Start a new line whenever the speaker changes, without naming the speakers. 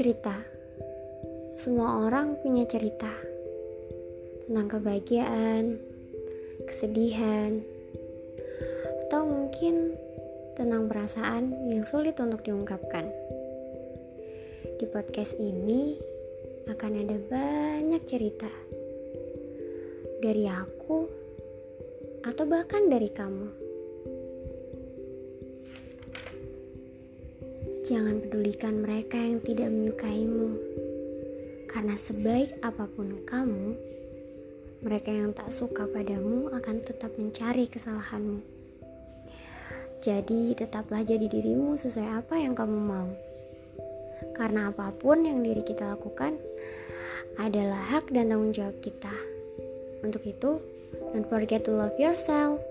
Cerita. Semua orang punya cerita tentang kebahagiaan, kesedihan, atau mungkin tentang perasaan yang sulit untuk diungkapkan. Di podcast ini akan ada banyak cerita dari aku atau bahkan dari kamu. Jangan pedulikan mereka yang tidak menyukaimu, karena sebaik apa pun kamu, mereka yang tak suka padamu akan tetap mencari kesalahanmu. Jadi, tetaplah jadi dirimu sesuai apa yang kamu mau, karena apa pun yang diri kita lakukan adalah hak dan tanggung jawab kita. Untuk itu, don't forget to love yourself.